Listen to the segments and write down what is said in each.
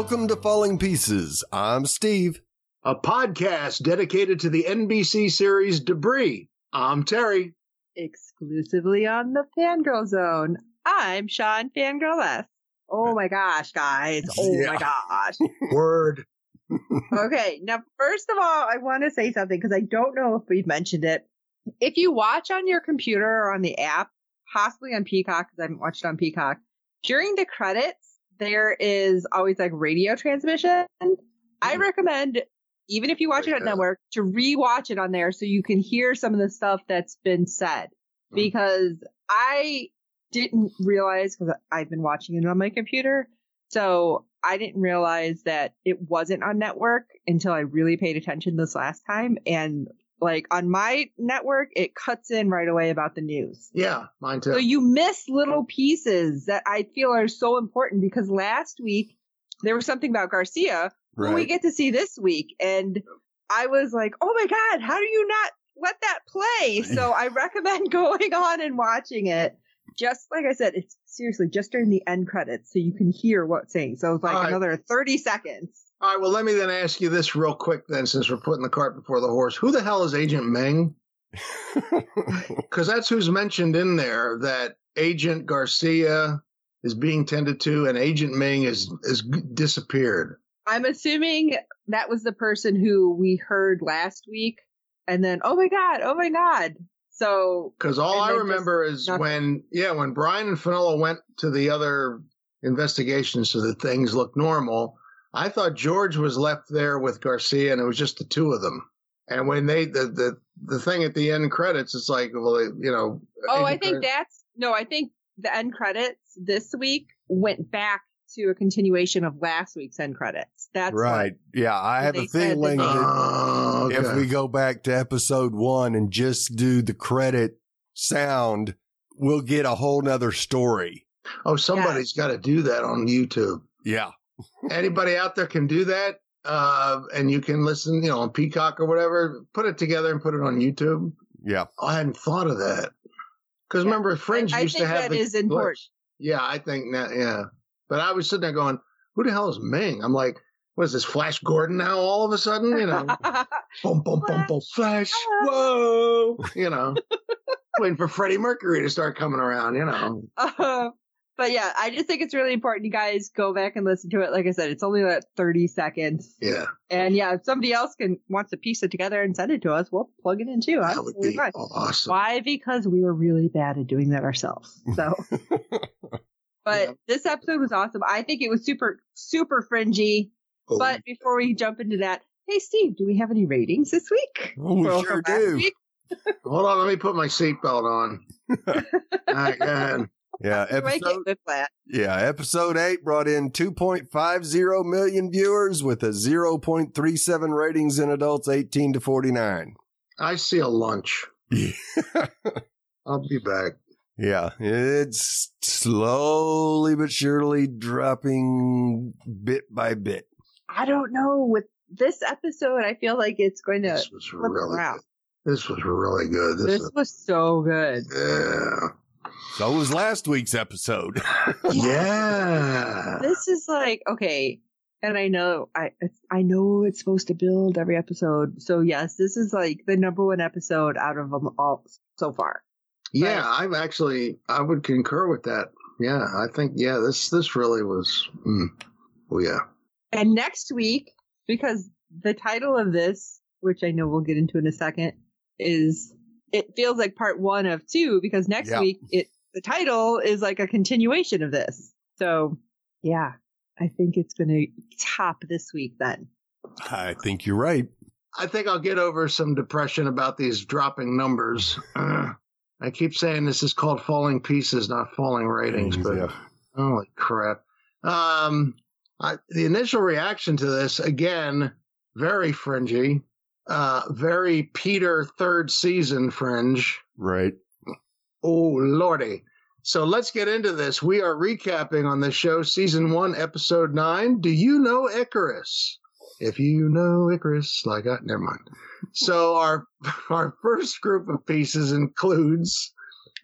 Welcome to Falling Pieces. I'm Steve. A podcast dedicated to the NBC series Debris. I'm Terry. Exclusively on the Fangirl Zone. I'm Sean Fangirl S. Oh my gosh, guys. Oh Yeah. my gosh. Word. okay. Now, first of all, I want to say something because I don't know if we've mentioned it. If you watch on your computer or on the app, possibly on Peacock, because I haven't watched it on Peacock, during the credits, there is always like radio transmission. I mm-hmm. recommend, even if you watch it on network, to rewatch it on there so you can hear some of the stuff that's been said. Mm-hmm. Because I didn't realize, because I've been watching it on my computer, so I didn't realize that it wasn't on network until I really paid attention this last time. And like on my network, it cuts in right away about the news. Yeah, mine too. So you miss little pieces that I feel are so important because last week there was something about Garcia who we get to see this week. And I was like, oh my God, how do you not let that play? So I recommend going on and watching it. Just like I said, it's seriously just during the end credits so you can hear what's saying. So it's like All right. another 30 seconds. All right, well, let me then ask you this real quick then, since we're putting the cart before the horse. Who the hell is Agent Meng? Because that's who's mentioned in there that Agent Garcia is being tended to and Agent Meng is, is disappeared. I'm assuming that was the person who we heard last week. And then, oh my God, oh my God. So Because all I remember is nothing. when, yeah, when Brian and Finola went to the other investigations so that things looked normal, I thought George was left there with Garcia and it was just the two of them. And when they, the, the, the thing at the end credits, it's like, well, you know. Oh, I think Gar- that's no. I think the end credits this week went back to a continuation of last week's end credits. That's right. Yeah, I have They a said that feeling that Oh, okay. if we go back to episode one and just do the credit sound, we'll get a whole nother story. oh, somebody's got to do that on YouTube. Yeah. Anybody out there can do that. Uh, and you can listen, you know, on Peacock or whatever, put it together and put it on YouTube. Yeah. I hadn't thought of that. Because Yeah. remember, Fringe I used to think have that the is important. clips. Yeah, I think that. Yeah, but I was sitting there going, "Who the hell is Ming?" I'm like, "What is this Flash Gordon now? All of a sudden, you know, boom, boom, boom, boom, Flash, whoa, you know, waiting for Freddie Mercury to start coming around, you know." Uh, but yeah, I just think it's really important you guys go back and listen to it. Like I said, it's only like 30 seconds. Yeah, And yeah, if somebody else can wants to piece it together and send it to us, we'll plug it in too. that would Absolutely be fine. awesome. Why? Because we were really bad at doing that ourselves. So, but Yeah. this episode was awesome. I think it was super, super fringy. Oh, But before we jump into that, hey Steve, do we have any ratings this week? Oh, we sure do. hold on, let me put my seatbelt on. All right, go ahead. Yeah. You might get Episode, with yeah. Episode eight brought in 2.50 million viewers with a 0.37 ratings in adults 18 to 49. I see a lunch. Yeah. I'll be back. Yeah, it's slowly but surely dropping bit by bit. I don't know. With this episode, I feel like it's going to. This was really around. good. This was really good. This, This is, was so good. yeah. So was last week's episode. Yeah. This is like okay, and I know I I know it's supposed to build every episode. So yes, this is like the number one episode out of them all so far. Yeah, I'm actually I would concur with that. Yeah, I think yeah, this this really was mm, oh yeah. And next week, because the title of this, which I know we'll get into in a second, is it feels like part one of two because next Yeah. week it the title is like a continuation of this. So yeah, I think it's going to top this week then. I think you're right. I think I'll get over some depression about these dropping numbers. Uh, I keep saying this is called falling pieces, not falling ratings, but Yeah. holy crap. Um, I, the initial reaction to this, again, very fringy, uh, very Peter third season fringe. Right. Oh, lordy. So let's get into this. We are recapping on the show, season one, episode nine. Do you know Icarus? If you know Icarus, like I, never mind. So our, our first group of pieces includes,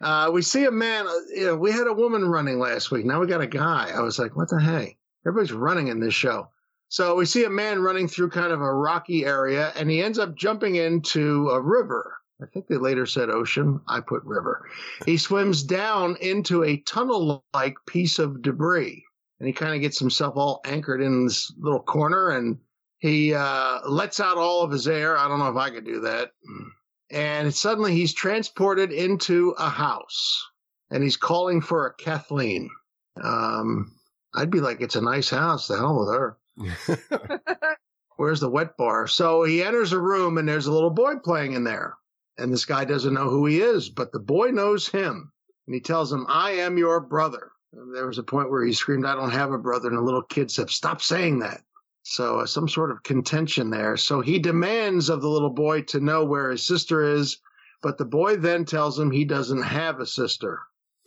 uh, we see a man, uh, you know, we had a woman running last week. Now we got a guy. I was like, what the hey? Everybody's running in this show. So we see a man running through kind of a rocky area, and he ends up jumping into a river. I think they later said ocean. I put river. He swims down into a tunnel like piece of debris, and he kind of gets himself all anchored in this little corner, and he uh, lets out all of his air. I don't know if I could do that. And suddenly he's transported into a house, and he's calling for a Kathleen. Um, I'd be like, it's a nice house. The hell with her. Where's the wet bar? So he enters a room and there's a little boy playing in there. And this guy doesn't know who he is, but the boy knows him. And he tells him, I am your brother. And there was a point where he screamed, I don't have a brother. And the little kid said, Stop saying that. So uh, some sort of contention there. So he demands of the little boy to know where his sister is. But the boy then tells him he doesn't have a sister.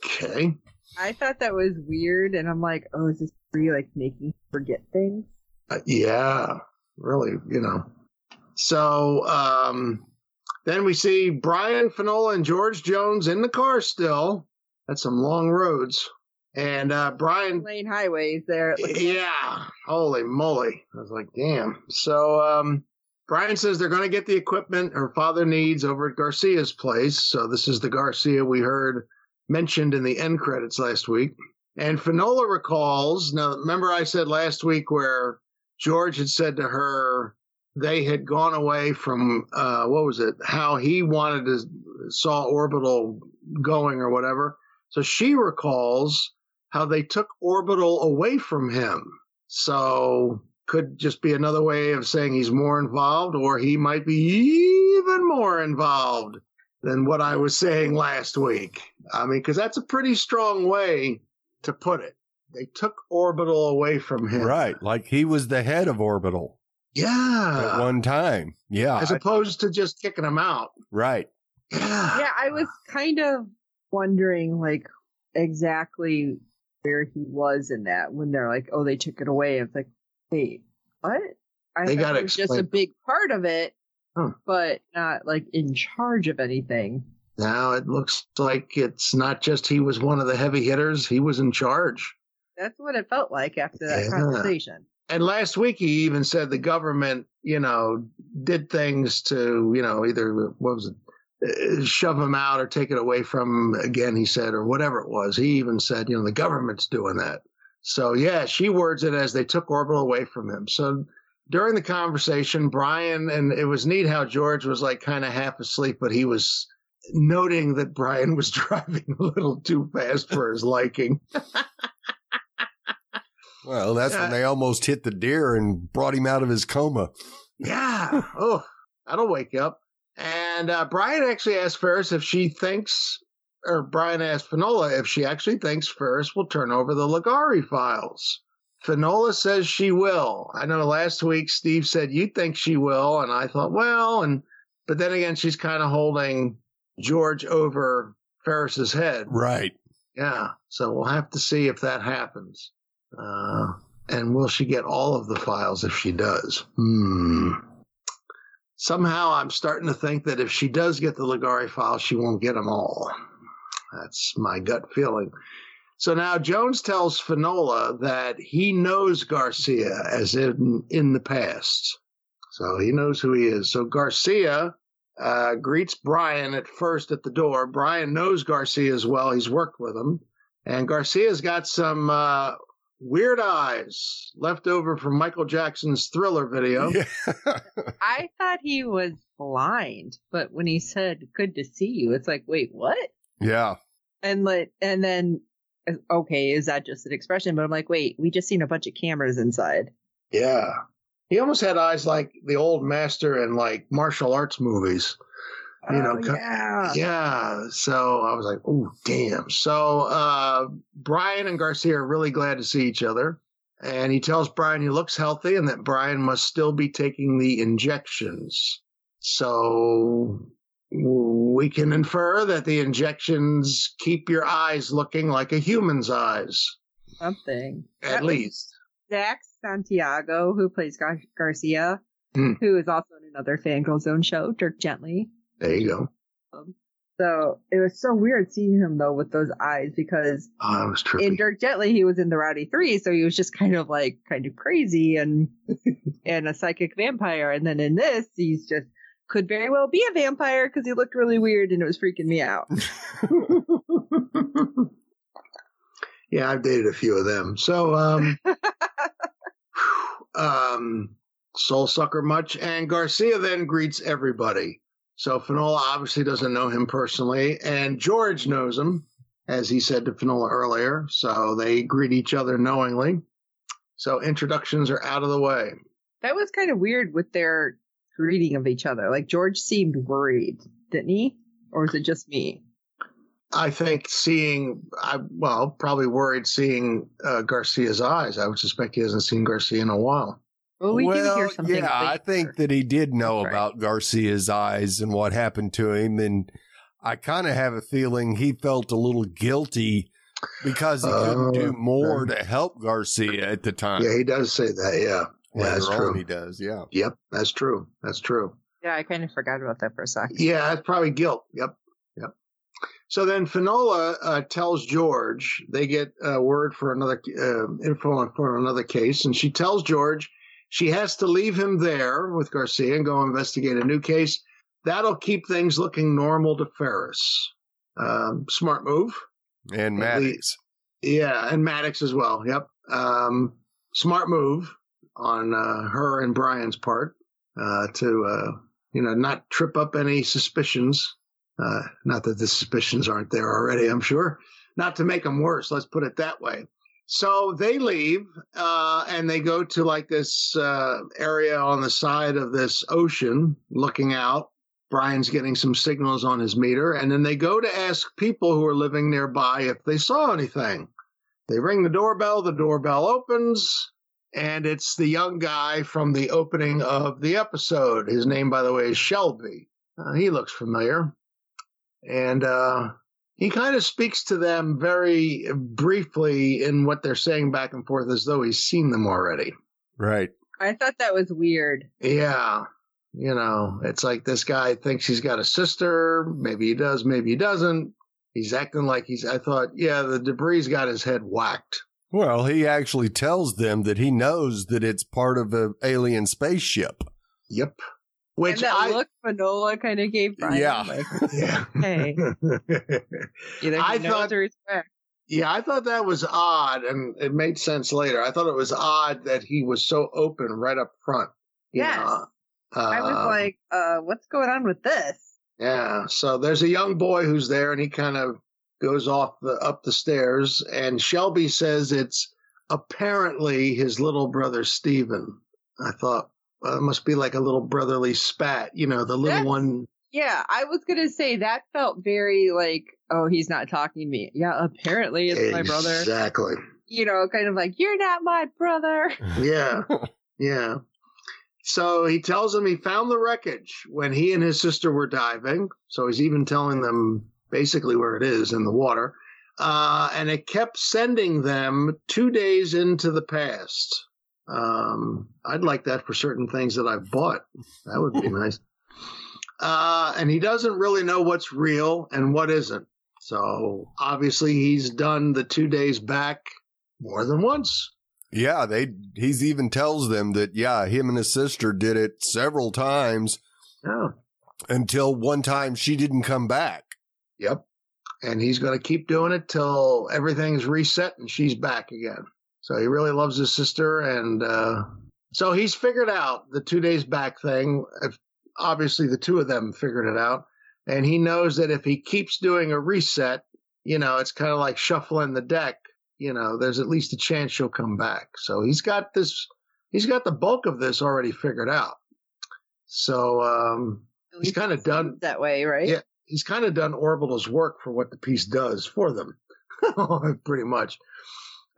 Okay. I thought that was weird, and I'm like, oh, is this free like making forget things? Uh, yeah, really, you know. So um, then we see Brian Finola and George Jones in the car still. That's some long roads. And uh, Brian, Lane highways there. it looks like. yeah, holy moly. I was like, damn. So um, Brian says they're going to get the equipment her father needs over at Garcia's place. So this is the Garcia we heard mentioned in the end credits last week. And Finola recalls, now remember I said last week where George had said to her they had gone away from, uh, what was it, how he wanted to, saw orbital going or whatever. So she recalls how they took orbital away from him. So could just be another way of saying he's more involved, or he might be even more involved than what I was saying last week. I mean, because that's a pretty strong way to put it. They took orbital away from him. right. Like he was the head of Orbital Yeah. at one time. Yeah. As I- opposed to just kicking him out. right. Yeah. Yeah, I was kind of wondering like exactly where he was in that when they're like, oh, they took it away. It's like, wait, what? I They thought gotta he was just a big part of it, Huh. but not like in charge of anything. Now it looks like it's not just he was one of the heavy hitters, he was in charge. That's what it felt like after that Yeah. conversation. And last week he even said the government, you know, did things to, you know, either what was it, uh, shove him out or take it away from him again. He said, or whatever it was. He even said, you know, the government's doing that. So yeah, she words it as they took orbital away from him. So during the conversation, Brian and it was neat how George was like kind of half asleep, but he was noting that Brian was driving a little too fast for his liking. Well, that's when they almost hit the deer and brought him out of his coma. Yeah. oh, that'll wake you up. And uh, Brian actually asked Ferris if she thinks, or Brian asked Finola if she actually thinks Ferris will turn over the Ligari files. Finola says she will. I know last week Steve said you think she will, and I thought, well, and but then again, she's kind of holding George over Ferris's head. Right. Yeah. So we'll have to see if that happens. Uh, and will she get all of the files if she does? Hmm. Somehow I'm starting to think that if she does get the Ligari files, she won't get them all. That's my gut feeling. So now Jones tells Finola that he knows Garcia as in in the past. So he knows who he is. So Garcia uh, greets Brian at first at the door. Brian knows Garcia as well. He's worked with him. And Garcia's got some uh, weird eyes left over from Michael Jackson's thriller video. Yeah. I thought he was blind, but when he said "good to see you," it's like, wait, what? yeah. And like, and then, okay, is that just an expression? But I'm like, wait, we just seen a bunch of cameras inside. Yeah. He almost had eyes like the old master in like martial arts movies. You know, Oh, yeah. Yeah. So I was like, oh, damn. So uh, Brian and Garcia are really glad to see each other. And he tells Brian he looks healthy and that Brian must still be taking the injections. So we can infer that the injections keep your eyes looking like a human's eyes, something. at That least. Zak Santiago, who plays Gar- Garcia, Hmm. who is also in another Fangirl Zone show, Dirk Gently. There you go. So it was so weird seeing him though with those eyes because Oh, was trippy. in Dirk Gently he was in the Rowdy Three, so he was just kind of like kind of crazy and and a psychic vampire. And then in this, he's just could very well be a vampire because he looked really weird and it was freaking me out. yeah, I've dated a few of them. So, um, um, Soul Sucker much, and Garcia then greets everybody. So Finola obviously doesn't know him personally, and George knows him, as he said to Finola earlier. So they greet each other knowingly. So introductions are out of the way. That was kind of weird with their greeting of each other. Like George seemed worried, didn't he? Or is it just me? I think seeing, I well, probably worried seeing uh, Garcia's eyes. I would suspect he hasn't seen Garcia in a while. Well, we do hear something. yeah, I think that he did know Right. about Garcia's eyes and what happened to him, and I kind of have a feeling he felt a little guilty because he couldn't Oh, do more okay. to help Garcia at the time. Yeah, he does say that. Yeah, yeah, that's on, true. he does. Yeah. Yep, that's true. That's true. Yeah, I kind of forgot about that for a second. Yeah, that's probably guilt. Yep, yep. So then Finola uh, tells George they get a word for another uh, info for another case, and she tells George she has to leave him there with Garcia and go investigate a new case. That'll keep things looking normal to Ferris. Um, smart move. And Maddox. Yeah, and Maddox as well. Yep. Um, smart move on uh, her and Brian's part uh, to uh, you know not trip up any suspicions. Uh, not that the suspicions aren't there already, I'm sure. Not to make them worse. Let's put it that way. So they leave uh, and they go to like this uh, area on the side of this ocean, looking out. Brian's getting some signals on his meter, and then they go to ask people who are living nearby if they saw anything. They ring the doorbell, the doorbell opens, and it's the young guy from the opening of the episode. His name, by the way, is Shelby. Uh, he looks familiar. And uh, he kind of speaks to them very briefly in what they're saying back and forth as though he's seen them already. Right. I thought that was weird. Yeah. You know, it's like this guy thinks he's got a sister. Maybe he does, maybe he doesn't. He's acting like he's. I thought, yeah, the debris got his head whacked. Well, he actually tells them that he knows that it's part of an alien spaceship. Yep. Which and that I. look Finola kind of gave Brian. Yeah. Like, yeah. hey, either I thought- yeah, I thought that was odd, and it made sense later. I thought it was odd that he was so open right up front. Yeah. Know. I was Um, like, uh, what's going on with this? Yeah. So there's a young boy who's there, and he kind of goes off the up the stairs, and Shelby says it's apparently his little brother Stephen. I thought well, it must be like a little brotherly spat, you know, the little That's- one. Yeah, I was gonna say that felt very like, oh, he's not talking to me. Yeah, apparently it's my brother. Exactly. You know, kind of like, you're not my brother. Yeah. yeah. So he tells them he found the wreckage when he and his sister were diving. So he's even telling them basically where it is in the water. Uh, and it kept sending them two days into the past. Um, I'd like that for certain things that I've bought. That would be nice. Uh, and he doesn't really know what's real and what isn't. So obviously he's done the two days back more than once. Yeah, they he's even tells them that yeah, him and his sister did it several times Yeah. until one time she didn't come back. Yep. And he's going to keep doing it till everything's reset and she's back again. So he really loves his sister. And uh, so he's figured out the two days back thing. Obviously, the two of them figured it out. And he knows that if he keeps doing a reset, you know, it's kind of like shuffling the deck. You know, there's at least a chance she'll come back. So he's got this, he's got the bulk of this already figured out. So um, He's kinda done- that way, right? Yeah. he's kind of done Orbital's work for what the piece does for them, pretty much.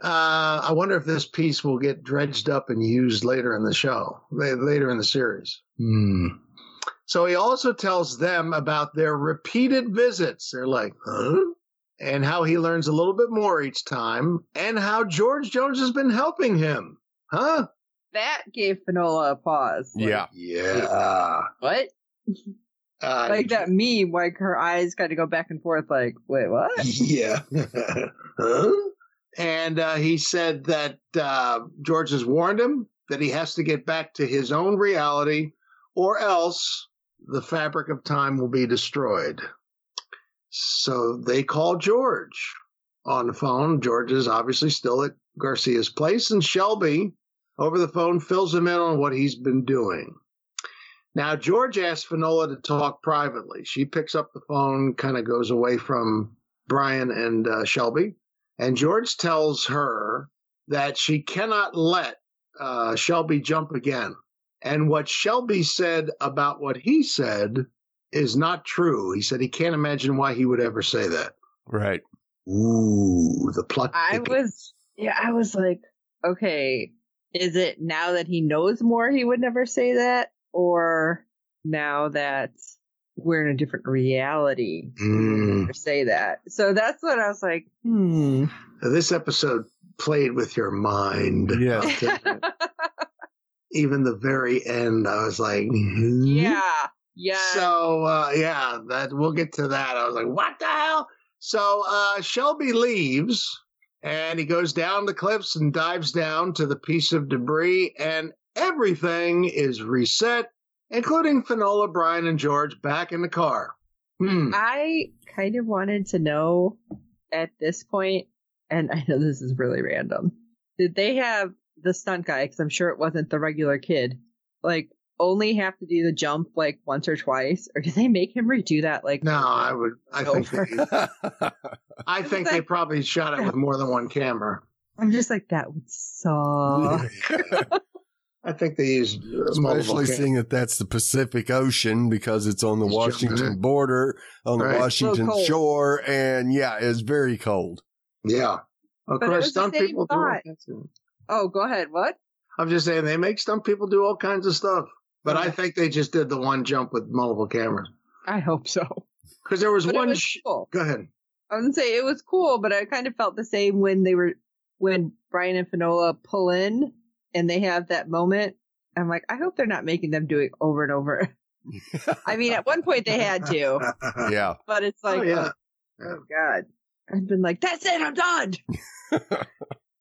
Uh, I wonder if this piece will get dredged up and used later in the show, later in the series. Hmm. So he also tells them about their repeated visits. They're like, huh? And how he learns a little bit more each time, and how George Jones has been helping him. Huh? That gave Finola a pause. Like, yeah. Yeah. What? Uh, like that meme, like her eyes kind of go back and forth, like, wait, what? Yeah. huh? And uh, he said that uh, George has warned him that he has to get back to his own reality, or else the fabric of time will be destroyed. So they call George on the phone. George is obviously still at Garcia's place, and Shelby over the phone fills him in on what he's been doing. Now, George asks Finola to talk privately. She picks up the phone, kind of goes away from Brian and uh, Shelby, and George tells her that she cannot let uh, Shelby jump again. And what Shelby said about what he said is not true. He said he can't imagine why he would ever say that. Right. Ooh, the plot. I was, yeah, I was like, okay, is it now that he knows more he would never say that? Or now that we're in a different reality, he Mm. say that? So that's what I was like, hmm. This episode played with your mind. Yeah. I'll tell you. Even the very end, I was like, hmm? yeah, yeah. So uh, yeah, that we'll get to that. I was like, what the hell? So uh, Shelby leaves and he goes down the cliffs and dives down to the piece of debris, and everything is reset, including Finola, Brian, and George back in the car. Hmm. I kind of wanted to know at this point, and I know this is really random. Did they have the stunt guy? Because I'm sure it wasn't the regular kid. Like, only have to do the jump like once or twice, or did they make him redo that? Like, No, I would. I think. They, I think they probably shot it with more than one camera. I'm just like that would suck. I think they used uh, Especially seeing that that's the Pacific Ocean because it's on the It's Washington in. border, on the Right. Washington So shore, and yeah, it's very cold. Yeah. Of But course, was the stunt people thought. kinds of- Oh, go ahead. What? I'm just saying they make stunt people do all kinds of stuff. But I think they just did the one jump with multiple cameras. I hope so. Because there was But one. was sh- cool. Go ahead. I was gonna say it was cool, but I kind of felt the same when they were when Brian and Finola pull in and they have that moment. I'm like, I hope they're not making them do it over and over. I mean, at one point they had to, Yeah. but it's like, oh, yeah. oh, God. I've been like, that's it, I'm done.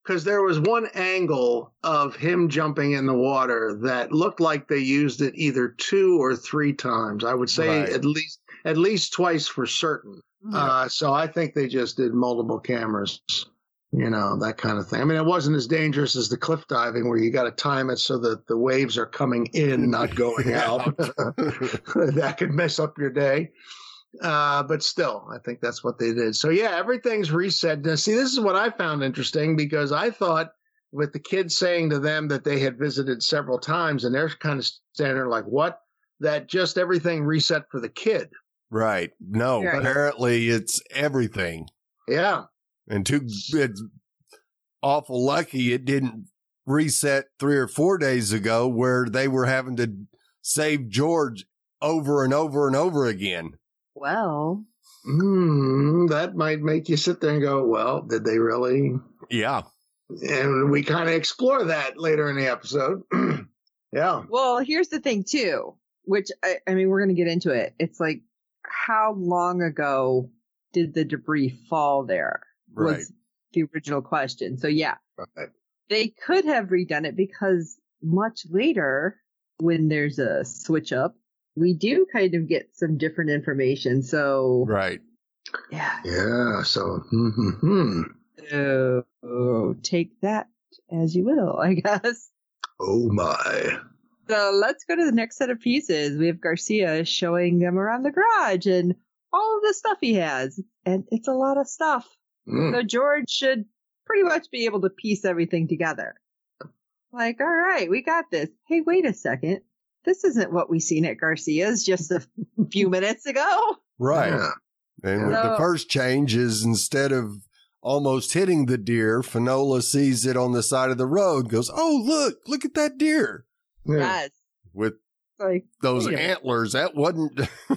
Because there was one angle of him jumping in the water that looked like they used it either two or three times. I would say Right. at least at least twice for certain. Uh, so I think they just did multiple cameras, you know, that kind of thing. I mean, it wasn't as dangerous as the cliff diving where you got to time it so that the waves are coming in, not going out. that could mess up your day. Uh, but still, I think that's what they did. So yeah, everything's reset. Now, see, this is what I found interesting because I thought with the kids saying to them that they had visited several times and they're kind of standing there like, what? That just everything reset for the kid. Right. No, Right. apparently it's everything. Yeah. And too, it's awful lucky it didn't reset three or four days ago where they were having to save George over and over and over again. Well, Hmm, that might make you sit there and go, well, did they really? Yeah. And we kind of explore that later in the episode. yeah. well, here's the thing too, which I, I mean, we're going to get into it. It's like, how long ago did the debris fall there? Right. Was the original question. So yeah, Right. they could have redone it because much later, when there's a switch up, we do kind of get some different information. So Right. yeah, Yeah. So, hmm, hmm. so take that as you will, I guess. oh my. So let's go to the next set of pieces. We have Garcia showing them around the garage and all of the stuff he has, and it's a lot of stuff. Hmm. So George should pretty much be able to piece everything together. Like, all right, we got this. Hey, wait a second. This isn't what we seen at Garcia's just a few minutes ago. Right. Yeah. And the first change is instead of almost hitting the deer, Finola sees it on the side of the road, goes, Oh, look, look at that deer Yes. with Like, those Wait a antlers. That wasn't,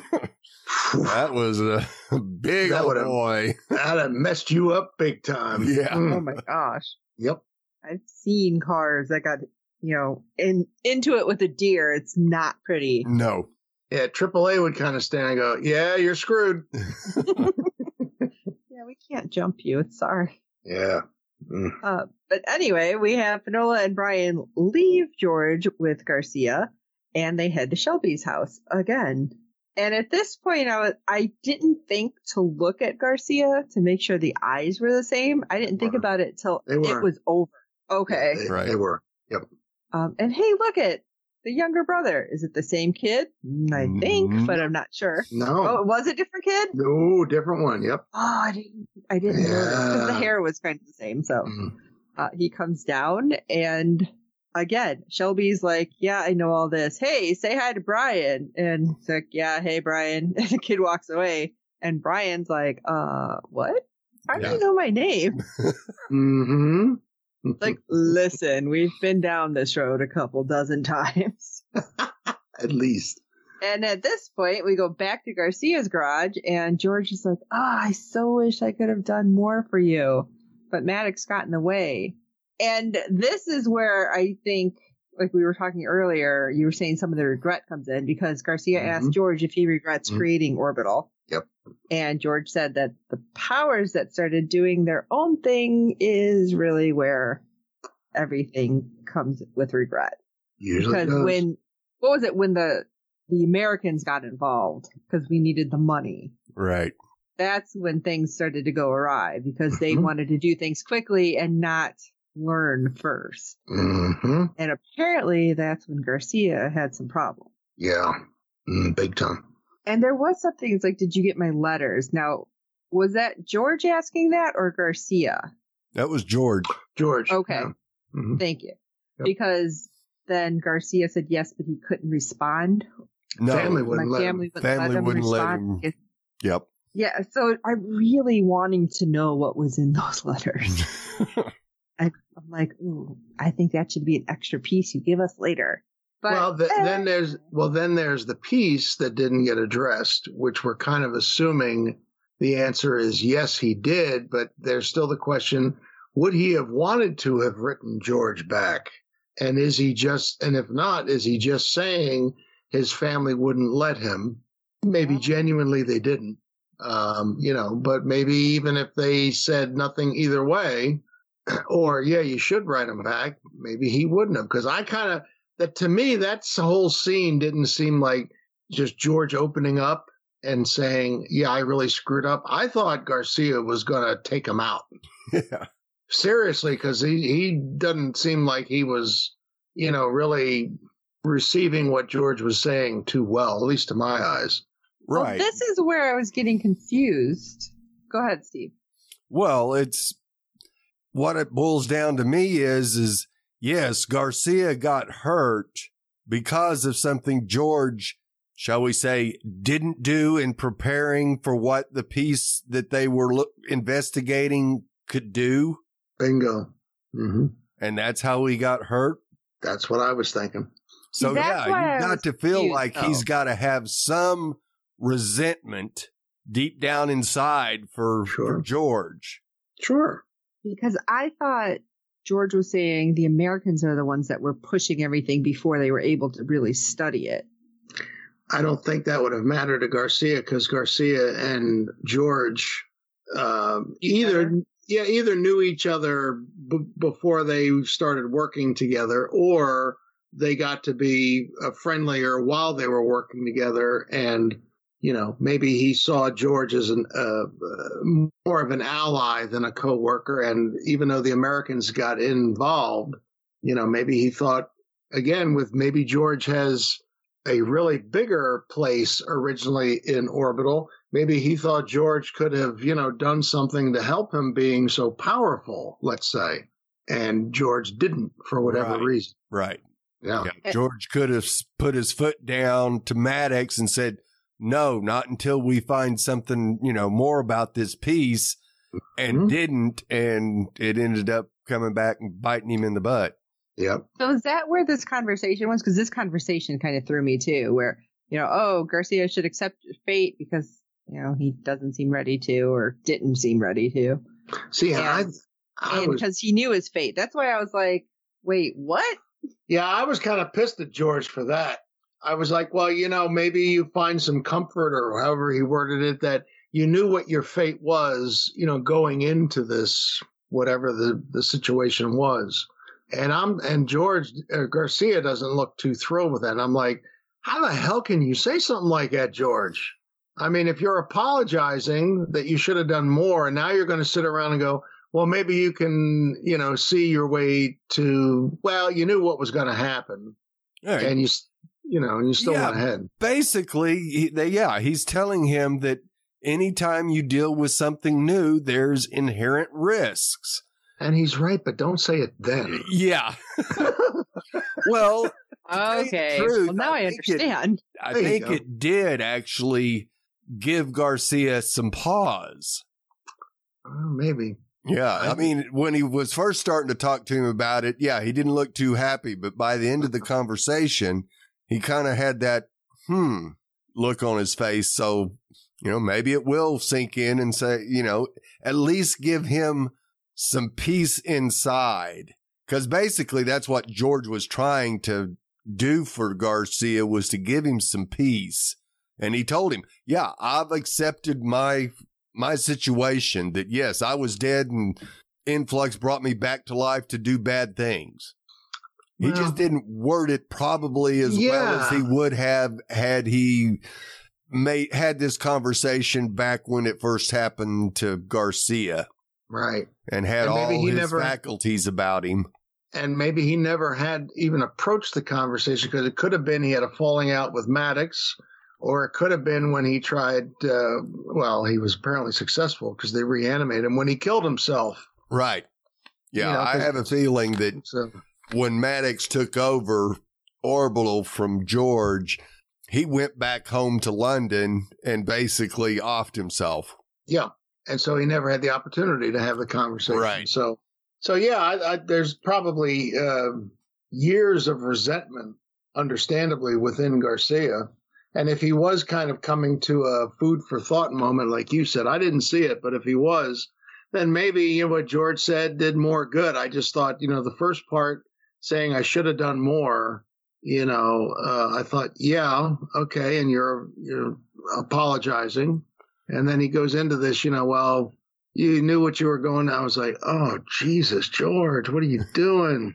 that was a big That old would've- boy. That'd have messed you up big time. Yeah. Oh my gosh. Yep. I've seen cars that got, you know, in into it with a deer. It's not pretty. No. Yeah, AAA would kind of stand and go, "Yeah, you're screwed." Yeah, we can't jump you. It's sorry. Yeah. Mm. Uh, but anyway, we have Finola and Brian leave George with Garcia, and they head to Shelby's house again. And at this point, I was, I didn't think to look at Garcia to make sure the eyes were the same. I didn't think about it till it was over. Okay. They, Right. they were. Um, and hey, look at the younger brother. Is it the same kid? Mm, I think, Mm. but I'm not sure. No. Oh, it was a different kid. No, different one. Yep. Oh, I didn't. I didn't know because the hair was kind of the same. So Mm. uh, he comes down and again, Shelby's like, yeah, I know all this. Hey, say hi to Brian. And it's like, yeah, hey, Brian. And the kid walks away and Brian's like, uh, what? How do Yeah. you know my name? mm-hmm. Like, listen, we've been down this road a couple dozen times. at least. And at this point, we go back to Garcia's garage, and George is like, "Ah, I so wish I could have done more for you, but Maddox got in the way." And this is where I think, like we were talking earlier, you were saying some of the regret comes in because Garcia asked Mhm. George if he regrets Mhm. creating Orbital. Yep. And George said that the powers that started doing their own thing is really where everything comes with regret Usually because does. when what was it when the the Americans got involved because we needed the money. right. That's when things started to go awry because they Mhm. wanted to do things quickly and not learn first. hmm And apparently that's when Garcia had some problems. Yeah. Mm, big time. And there was something it's like, did you get my letters? Now, was that George asking that or Garcia? That was George. George. Okay. Yeah. Mhm. Thank you. Yep. Because then Garcia said yes, but he couldn't respond. No. Family wouldn't My let him. family wouldn't Family let him wouldn't let respond. him. Yep. Yeah, so I'm really wanting to know what was in those letters. I, I'm like, ooh, I think that should be an extra piece you give us later. But well, th- eh, then there's well, then there's the piece that didn't get addressed, which we're kind of assuming the answer is yes, he did. But there's still the question: Would he have wanted to have written George back? And is he just? And if not, is he just saying his family wouldn't let him? Maybe Yeah. genuinely they didn't. Um, you know, but maybe even if they said nothing either way, or yeah, you should write him back. Maybe he wouldn't have, because I kind of that to me that whole scene didn't seem like just George opening up and saying, "Yeah, I really screwed up." I thought Garcia was going to take him out yeah. seriously because he he doesn't seem like he was, you know, really receiving what George was saying too well, at least to my eyes. well, Right. this is where I was getting confused. Go ahead, Steve. Well, it's what it boils down to me is is yes, Garcia got hurt because of something George, shall we say, didn't do in preparing for what the piece that they were look, investigating could do, Bingo. hmm and that's how he got hurt. That's what I was thinking. So that's yeah, you got to feel confused, like he's though. got to have some resentment deep down inside for, Sure. for George. Sure. Because I thought George was saying the Americans are the ones that were pushing everything before they were able to really study it. I don't think that would have mattered to Garcia because Garcia and George um, either yeah either knew each other b- before they started working together, or they got to be uh, friendlier while they were working together. And you know maybe he saw George as an uh, uh, more of an ally than a coworker. And even though the Americans got involved, you know maybe he thought again with maybe George has a really bigger place originally in orbital. Maybe he thought George could have, you know, done something to help him being so powerful, let's say. And George didn't for whatever Right. reason. Right. Yeah. Yeah, George could have put his foot down to Maddox and said, "No, not until we find something, you know, more about this piece," and Mhm. didn't, and it ended up coming back and biting him in the butt. Yep. So is that where this conversation was? Because this conversation kind of threw me too, where, you know, oh, Garcia should accept fate because, you know, he doesn't seem ready to or didn't seem ready to. See, and I, And- I and was, because he knew his fate. That's why I was like, wait, what? yeah, I was kind of pissed at George for that. I was like, well, you know, maybe you find some comfort or however he worded it that you knew what your fate was, you know, going into this, whatever the, the situation was. And I'm, and George uh, Garcia doesn't look too thrilled with that. And I'm like, how the hell can you say something like that, George? I mean, if you're apologizing that you should have done more and now you're going to sit around and go, well, maybe you can, you know, see your way to, well, you knew what was going to happen right. and you, you know, and you still Yeah. went ahead. Basically, he, they, yeah, he's telling him that anytime you deal with something new, there's inherent risks. And he's right, but don't say it then. Yeah. well, tell you the Okay. truth, well, now I I, think it- understand. I There think go. it did actually give Garcia some pause. Well, maybe. Yeah, I I- mean, when he was first starting to talk to him about it, yeah, he didn't look too happy. But by the end of the conversation, he kind of had that hmm look on his face. So, you know, maybe it will sink in and say, you know, at least give him some peace inside. Because basically, that's what George was trying to do for Garcia was to give him some peace. And he told him, yeah, I've accepted my my situation that yes, I was dead and influx brought me back to life to do bad things. He Well- just didn't word it probably as well as he would have had he made had this conversation back when it first happened to Garcia Right. and had And maybe all he his never- faculties about him. And maybe he never had even approached the conversation because it could have been he had a falling out with Maddox, or it could have been when he tried, uh, well, he was apparently successful because they reanimated him when he killed himself. Right. Yeah, You know, I have a feeling that So, when Maddox took over Orbital from George, he went back home to London and basically offed himself. yeah. And so he never had the opportunity to have the conversation. Right. So, so yeah, I, I, there's probably uh, years of resentment, understandably, within Garcia. And if he was kind of coming to a food for thought moment, like you said, I didn't see it, but if he was, then maybe you know what George said did more good. I just thought, you know, the first part saying I should have done more, you know, uh, I thought, yeah, okay, and you're you're apologizing, and then he goes into this, you know, well, you knew what you were going. I was like, oh Jesus, George, what are you doing,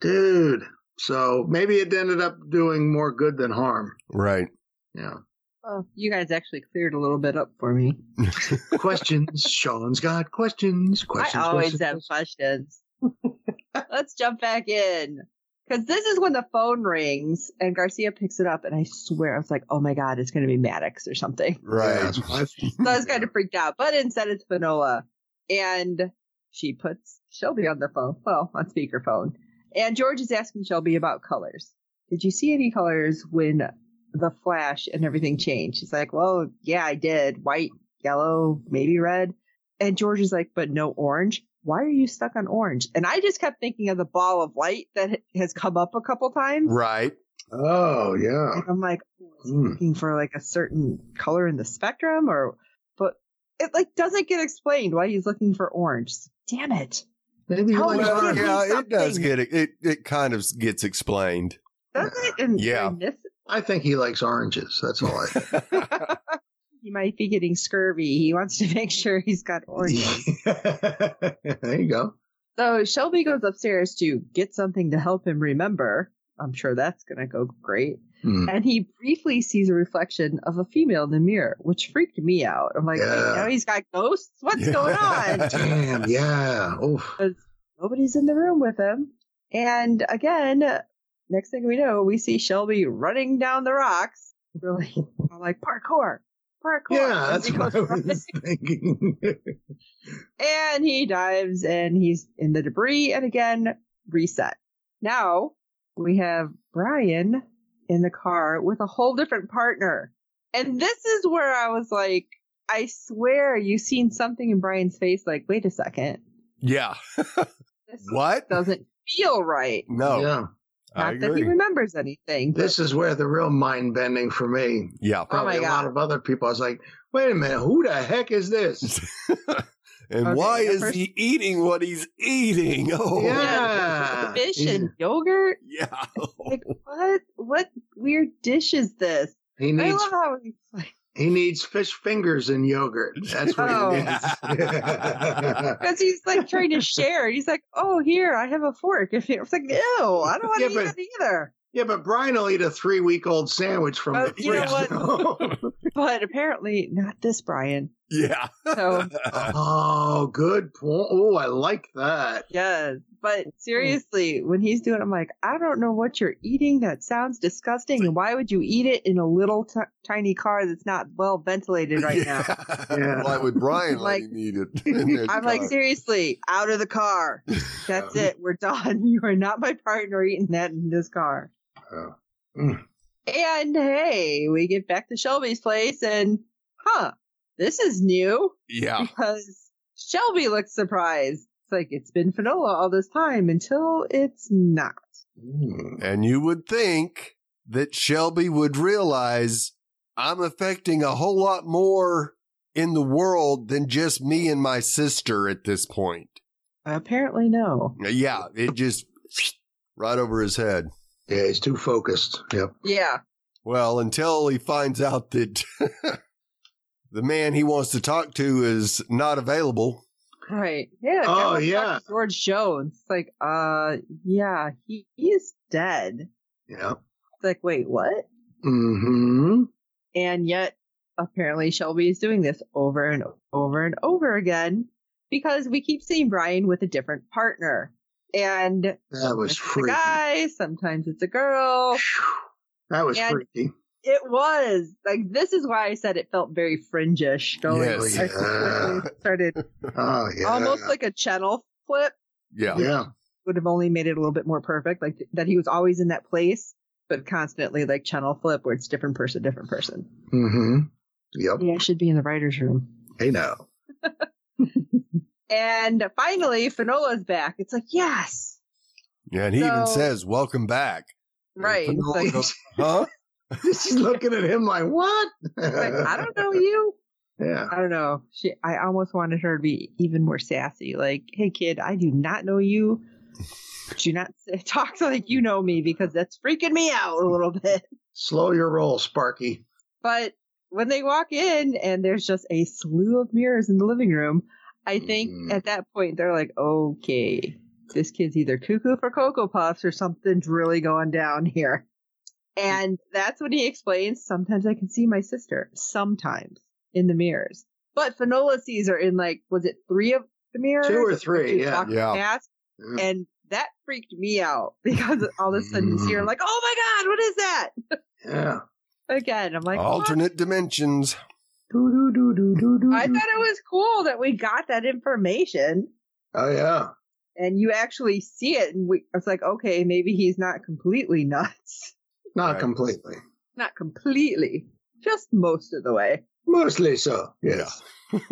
dude? So maybe it ended up doing more good than harm. Right. Yeah. Oh, you guys actually cleared a little bit up for me. questions. Sean's got questions. Questions. I always questions, have questions. Let's jump back in. Because this is when the phone rings and Garcia picks it up, and I swear I was like, "Oh my god, it's going to be Maddox or something." Right. So I was kind of freaked out, but instead it's Finola, and she puts Shelby on the phone, well, on speakerphone, and George is asking Shelby about colors. Did you see any colors when the flash and everything changed? She's like, "Well, yeah, I did. White, yellow, maybe red." And George is like, "But no orange." Why are you stuck on orange? And I just kept thinking of the ball of light that has come up a couple times. Right. oh yeah. And I'm like, oh, Hmm. looking for like a certain color in the spectrum or, but it like doesn't get explained why he's looking for orange. Damn it. Maybe he How likes would Well, you orange. yeah, it does get it, it. It kind of gets explained. Does it? And Yeah. I miss I think he likes oranges. That's all I. he might be getting scurvy. He wants to make sure he's got oranges. there you go. so Shelby goes upstairs to get something to help him remember. I'm sure that's going to go great. Hmm. And he briefly sees a reflection of a female in the mirror, which freaked me out. I'm like, Yeah. now he's got ghosts? What's Yeah. going on? Damn. Yeah. Oof. nobody's in the room with him. And again, next thing we know, we see Shelby running down the rocks. Really, I'm like parkour, parkour. Yeah, that's what I was thinking. and he dives and he's in the debris and again reset. Now we have Brian in the car with a whole different partner. And this is where I was like, I swear you've seen something in Brian's face like, wait a second. yeah. This What? doesn't feel right. No, yeah. I Not that he remembers anything. but- This is where the real mind bending for me. Yeah. Probably Oh my a lot of other people. I was like, wait a minute, who the heck is this? and Okay, why is first- he eating what he's eating? Oh, Yeah. fish and yogurt. yeah. Like what? What? weird dish is this? He I needs love how he's like, he needs fish fingers and yogurt. That's what Oh. he needs. because he's like trying to share. He's like, "Oh, here, I have a fork." If it's like, "Ew, I don't want Yeah, to but- eat that either." yeah, but Brian will eat a three week old sandwich from Oh, the you know fridge. But apparently, not this Brian. Yeah. So oh, good point. Oh, I like that. yes, but seriously, when he's doing, it, I'm like, I don't know what you're eating. That sounds disgusting. And why would you eat it in a little t- tiny car that's not well ventilated right now? Yeah. Why would Brian Like- let him eat it? in I'm like, seriously, out of the car. That's it. We're done. You are not my partner eating that in this car. Oh. Mm. And hey, we get back to Shelby's place and, huh, this is new Yeah. because Shelby looks surprised. It's like it's been Finola all this time until it's not. Mm. And you would think that Shelby would realize I'm affecting a whole lot more in the world than just me and my sister at this point. Apparently, no. Yeah, it just right over his head. Yeah, he's too focused. Yep. Yeah. Well, until he finds out that the man he wants to talk to is not available. Right. Yeah. Oh, guy wants to yeah. George Jones. It's like, uh, yeah, he, he is dead. Yeah. It's like, wait, what? Mm-hmm. And yet, apparently, Shelby is doing this over and over and over again because we keep seeing Brian with a different partner. And That was sometimes it's a freaky. guy, sometimes it's a girl. Phew. That was And- freaky. It was like this is why I said it felt very fringish. Going, Yes. I Yeah. started Oh yeah. almost like a channel flip. Yeah. yeah. Would have only made it a little bit more perfect, like that he was always in that place, but constantly like channel flip where it's different person, different person. Mm-hmm. Yep. Yeah, I should be in the writers' room. Hey now. And finally, Finola's back. It's like, yes. Yeah, and he even says, "Welcome back." Right. And It's Finola like, goes, huh? She's looking at him like, what? like, I don't know you. Yeah. I don't know. She I almost wanted her to be even more sassy. Like, hey kid, I do not know you. Do not talk like you know me because that's freaking me out a little bit. Slow your roll, Sparky. But when they walk in and there's just a slew of mirrors in the living room, I think Mhm. at that point they're like, okay, this kid's either cuckoo for Cocoa Puffs or something's really going down here. And that's when he explains, sometimes I can see my sister, sometimes in the mirrors. But Finola sees her in like, was it three of the mirrors? Two or three, yeah. Yeah. past? Yeah. And that freaked me out because all of a sudden you see her Mhm. like, oh my God, what is that? Yeah. Again, I'm like, what? Alternate dimensions. Doo, doo, doo, doo, doo, doo, I thought it was cool that we got that information Oh yeah. and you actually see it. And we, it's like, okay, maybe he's not completely nuts. Not Right. completely. Not completely, just most of the way. Mostly so. Yes.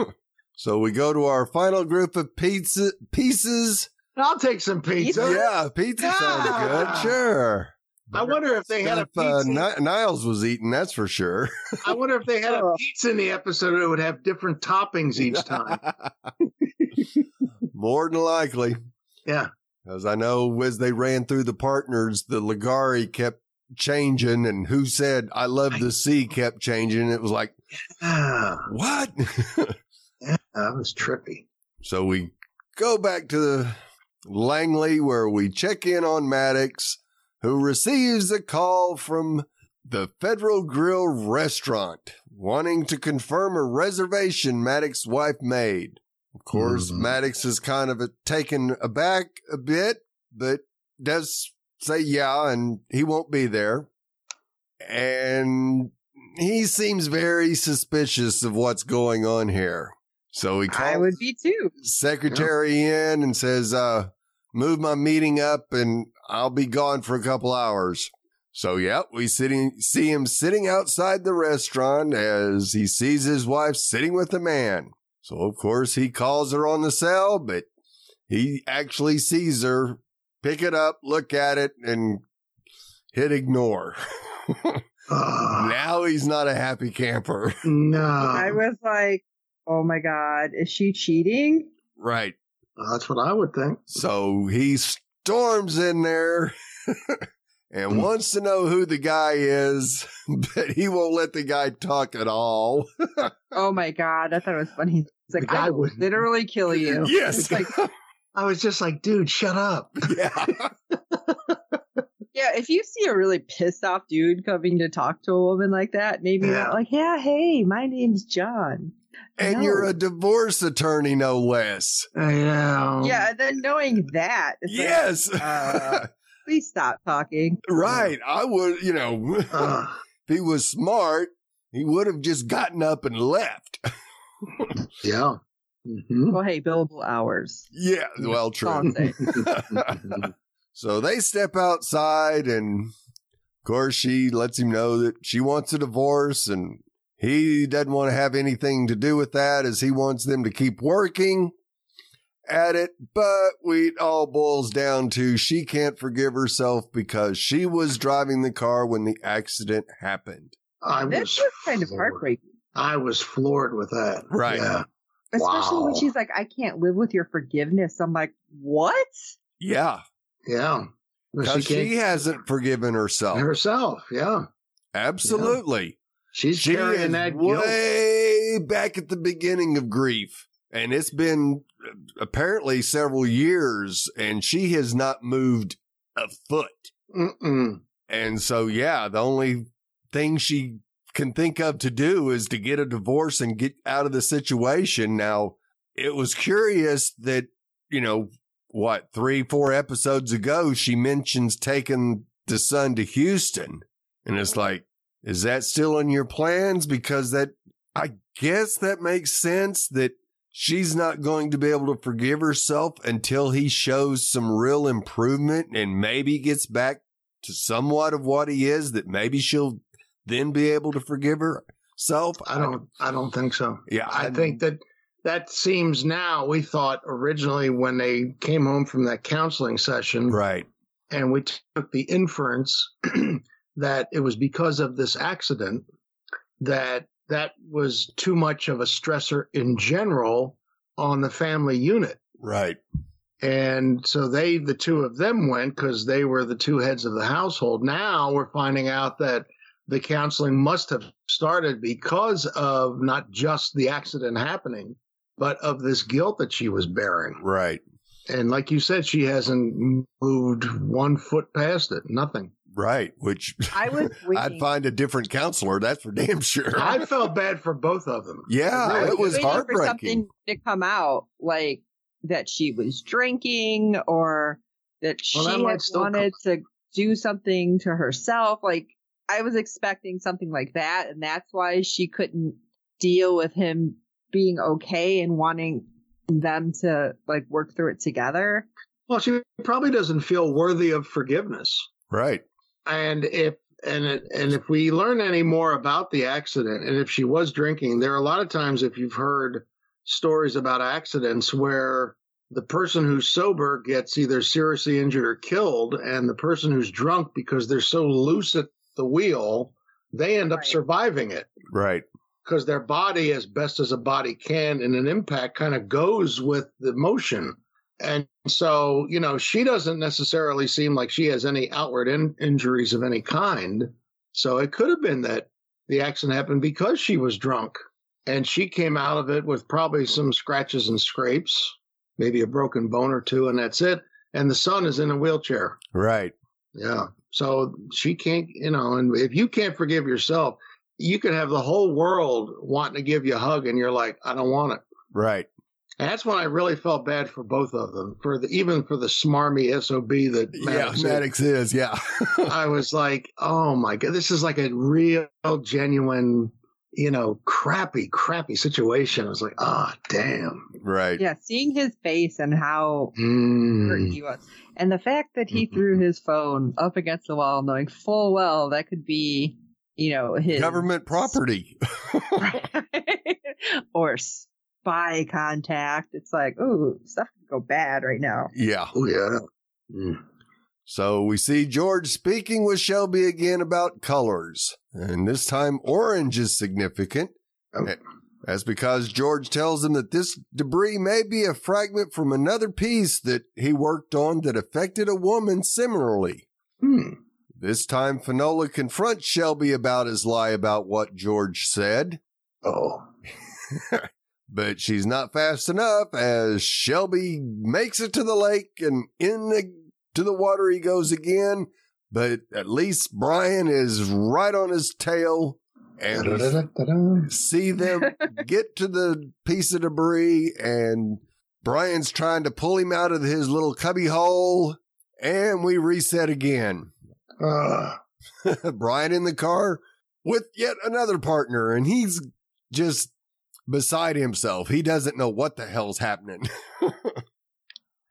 So we go to our final group of pizza pieces. I'll take some pizza. Pizza? Yeah, pizza sounds good. Sure. I wonder if they had a Stuff, uh, pizza. Niles was eating, that's for sure. I wonder if they had a Oh. pizza in the episode that would have different toppings each time. More than likely. Yeah. Because I know as they ran through the partners, the Ligari kept changing, and who said, I love the sea kept changing. It was like, Ah, what? yeah, that was trippy. so we go back to the Langley where we check in on Maddox, who receives a call from the Federal Grill restaurant wanting to confirm a reservation Maddox's wife made. Of course, Mhm. Maddox is kind of a, taken aback a bit, but does say yeah, and he won't be there. And he seems very suspicious of what's going on here. So he calls I would be too. secretary in and says, uh, move my meeting up and I'll be gone for a couple hours. So, yep, we sitting, see him sitting outside the restaurant as he sees his wife sitting with a man. So, of course, he calls her on the cell, but he actually sees her pick it up, look at it, and hit ignore. Ah, now he's not a happy camper. no. I was like, oh my God, is she cheating? right. That's what I would think. So he storms in there and wants to know who the guy is, but he won't let the guy talk at all. Oh my god, I thought it was funny. It's like guy I would- literally kill you. yes. It's like I was just like, dude, shut up. yeah. yeah, if you see a really pissed off dude coming to talk to a woman like that, maybe Yeah. not like, yeah, hey, my name's John. And No. you're a divorce attorney, no less. Yeah. Yeah, and then knowing that, it's like, Yes. uh, please stop talking. right. I would, you know, Uh, if he was smart, he would have just gotten up and left. yeah. Mhm. Well, hey, billable hours. yeah. Well, true. So they step outside, and of course, she lets him know that she wants a divorce, and he doesn't want to have anything to do with that as he wants them to keep working at it. But we it all boils down to she can't forgive herself because she was driving the car when the accident happened. I This was was kind of heartbreaking. I was floored with that. Right. Yeah. Especially when she's like, I can't live with your forgiveness. I'm like, what? Yeah. Yeah. Because she, can't- hasn't forgiven herself. herself. Yeah. Absolutely. She's she carrying is that guilt. way back at the beginning of grief. And it's been uh, apparently several years, and she has not moved a foot. Mm-mm. And so, yeah, the only thing she can think of to do is to get a divorce and get out of the situation. Now, it was curious that, you know, what, three, four episodes ago, she mentions taking the son to Houston. And it's like, is that still in your plans? Because that, I guess that makes sense that she's not going to be able to forgive herself until he shows some real improvement and maybe gets back to somewhat of what he is that maybe she'll then be able to forgive herself. I don't. I don't think so. Yeah. I think that that seems now. We thought originally when they came home from that counseling session, Right. and we took the inference that it was because of this accident that that was too much of a stressor in general on the family unit. Right. And so they, the two of them went because they were the two heads of the household. Now we're finding out that the counseling must have started because of not just the accident happening, but of this guilt that she was bearing. Right. And like you said, she hasn't moved one foot past it. Nothing. Right. Which I was I'd find a different counselor. That's for damn sure. I felt bad for both of them. yeah. Really? It was waiting for heartbreaking. something to come out, like that she was drinking or that she Well, that had still wanted to do something to herself. Like I was expecting something like that, and that's why she couldn't deal with him being okay and wanting them to like work through it together. Well, she probably doesn't feel worthy of forgiveness. Right. And if and it, and if we learn any more about the accident, and if she was drinking, there are a lot of times if you've heard stories about accidents where the person who's sober gets either seriously injured or killed, and the person who's drunk because they're so loose at the wheel, they end up Right. surviving it Right. because their body, as best as a body can, in an impact, kind of goes with the motion. And so, you know, she doesn't necessarily seem like she has any outward in- injuries of any kind. So it could have been that the accident happened because she was drunk and she came out of it with probably some scratches and scrapes, maybe a broken bone or two, and that's it. And the son is in a wheelchair. Right. Yeah. So she can't, you know, and if you can't forgive yourself, you can have the whole world wanting to give you a hug and you're like, I don't want it. Right. And that's when I really felt bad for both of them, for the even for the smarmy SOB that Maddox yeah. is. Maddox is. Yeah. I was like, oh my god, this is like a real genuine, you know, crappy, crappy situation. I was like, ah, damn. right. Yeah, seeing his face and how hurt Mm. he was, and the fact that he Mhm. threw his phone up against the wall, knowing full well that could be, you know, his Government property. or spy contact. It's like, ooh, stuff could go bad right now. yeah. Oh yeah. Mm. So we see George speaking with Shelby again about colors. And this time orange is significant. Oh. That's because George tells him that this debris may be a fragment from another piece that he worked on that affected a woman similarly. Hmm. This time, Finola confronts Shelby about his lie about what George said, Oh. but she's not fast enough as Shelby makes it to the lake and in the, to the water he goes again. But at least Brian is right on his tail and see them get to the piece of debris and Brian's trying to pull him out of his little cubby hole and we reset again. Brian in the car with yet another partner and he's just beside himself. He doesn't know what the hell's happening.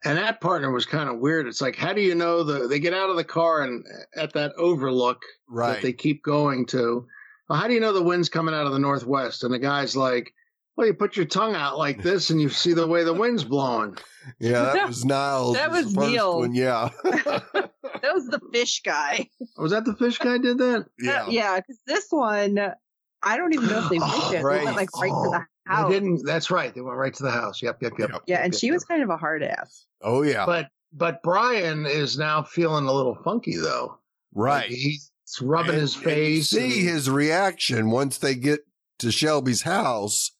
And that partner was kind of weird. It's like, how do you know the? They get out of the car and uh, at that overlook that they keep going to. Well, how do you know the wind's coming out of the northwest? And the guy's like, "Well, you put your tongue out like this, and you see the way the wind's blowing." Yeah, that was Niles. That the was Neil. one, Yeah. That was the fish guy. Was that the fish guy did that? yeah. Uh, yeah, because this one, I don't even know if they Oh, wished it. They right. went like right to the They didn't. That's right. They went right to the house. Yep, yep, yep. Yep. Yeah, and Yep, she yep, was kind of a hard ass. Oh, yeah. But but Brian is now feeling a little funky though. right. Like, he's rubbing And- his and you face. see and- his reaction once they get to Shelby's house.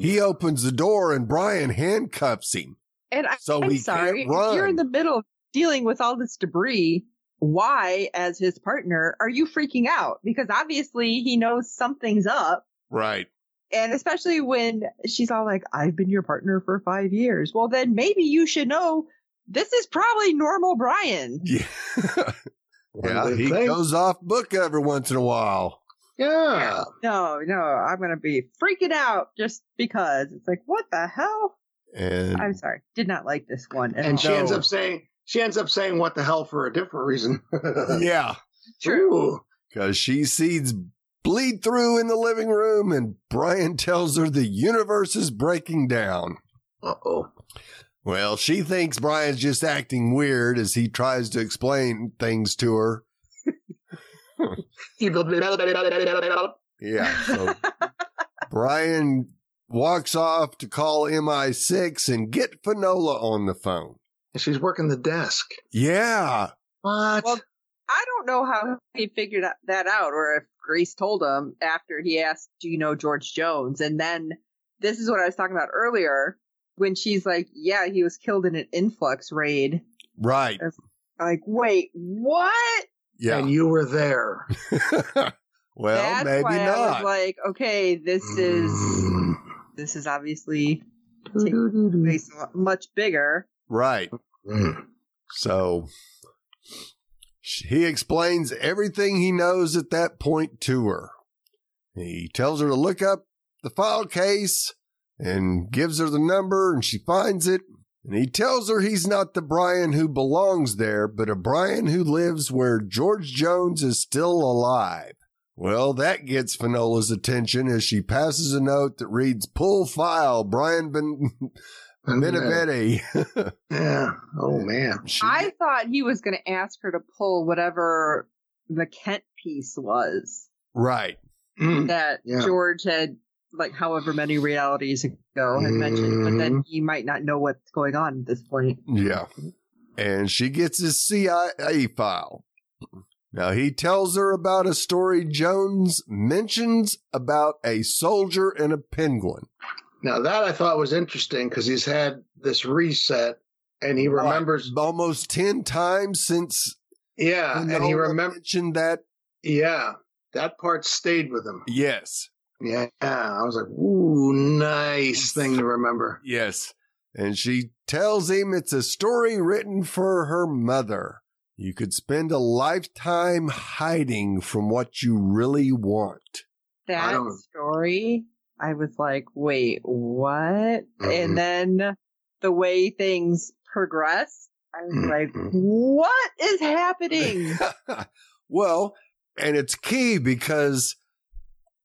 He opens the door and Brian handcuffs him. And I, So I'm he sorry, can't if you're in the middle of dealing with all this debris. Why, as his partner, are you freaking out? Because obviously he knows something's up. Right. And especially when she's all like, I've been your partner for five years. Well, then maybe you should know this is probably normal Brian. Yeah. Yeah. He think. goes off book every once in a while. Yeah. No, no, I'm going to be freaking out just because. It's like, what the hell? And I'm sorry. Did not like this one. And all. she ends up saying she ends up saying what the hell for a different reason. yeah, True. Because she sees bleed through in the living room and Brian tells her the universe is breaking down. Uh-oh. Well, she thinks Brian's just acting weird as he tries to explain things to her. Yeah. So Brian walks off to call MI6 and get Finola on the phone. And she's working the desk. Yeah. What? Well, I don't know how he figured that- that out or if Grace told him after he asked, Do you know George Jones? And then this is what I was talking about earlier when she's like, Yeah, he was killed in an influx raid. Right. Like, wait, what? Yeah. And you were there. well, That's maybe why I not. was like, okay, this is this is obviously place much bigger. right. Mm. So he explains everything he knows at that point to her. He tells her to look up the file case and gives her the number and she finds it. And he tells her he's not the Brian who belongs there, but a Brian who lives where George Jones is still alive. Well, that gets Finola's attention as she passes a note that reads, pull file, Brian Ben- Beneventi. Yeah. Oh man. She- I thought he was going to ask her to pull whatever the Kent piece was. right. Mm. that Yeah. George had like however many realities ago had mentioned, but Mm-hmm. then he might not know what's going on at this point. Yeah. And she gets his CIA file. Now he tells her about a story Jones mentions about a soldier and a penguin. Now that I thought was interesting because he's had this reset and he remembers. almost 10 times since Yeah, and he Finola remember. mentioned that. Yeah, that part stayed with him. Yes. Yeah, I was like, ooh, nice thing to remember. Yes. And she tells him it's a story written for her mother. You could spend a lifetime hiding from what you really want. That don't- story, I was like, wait, what? Mhm. And then the way things progress, I was like, Mhm. what is happening? well, and it's key because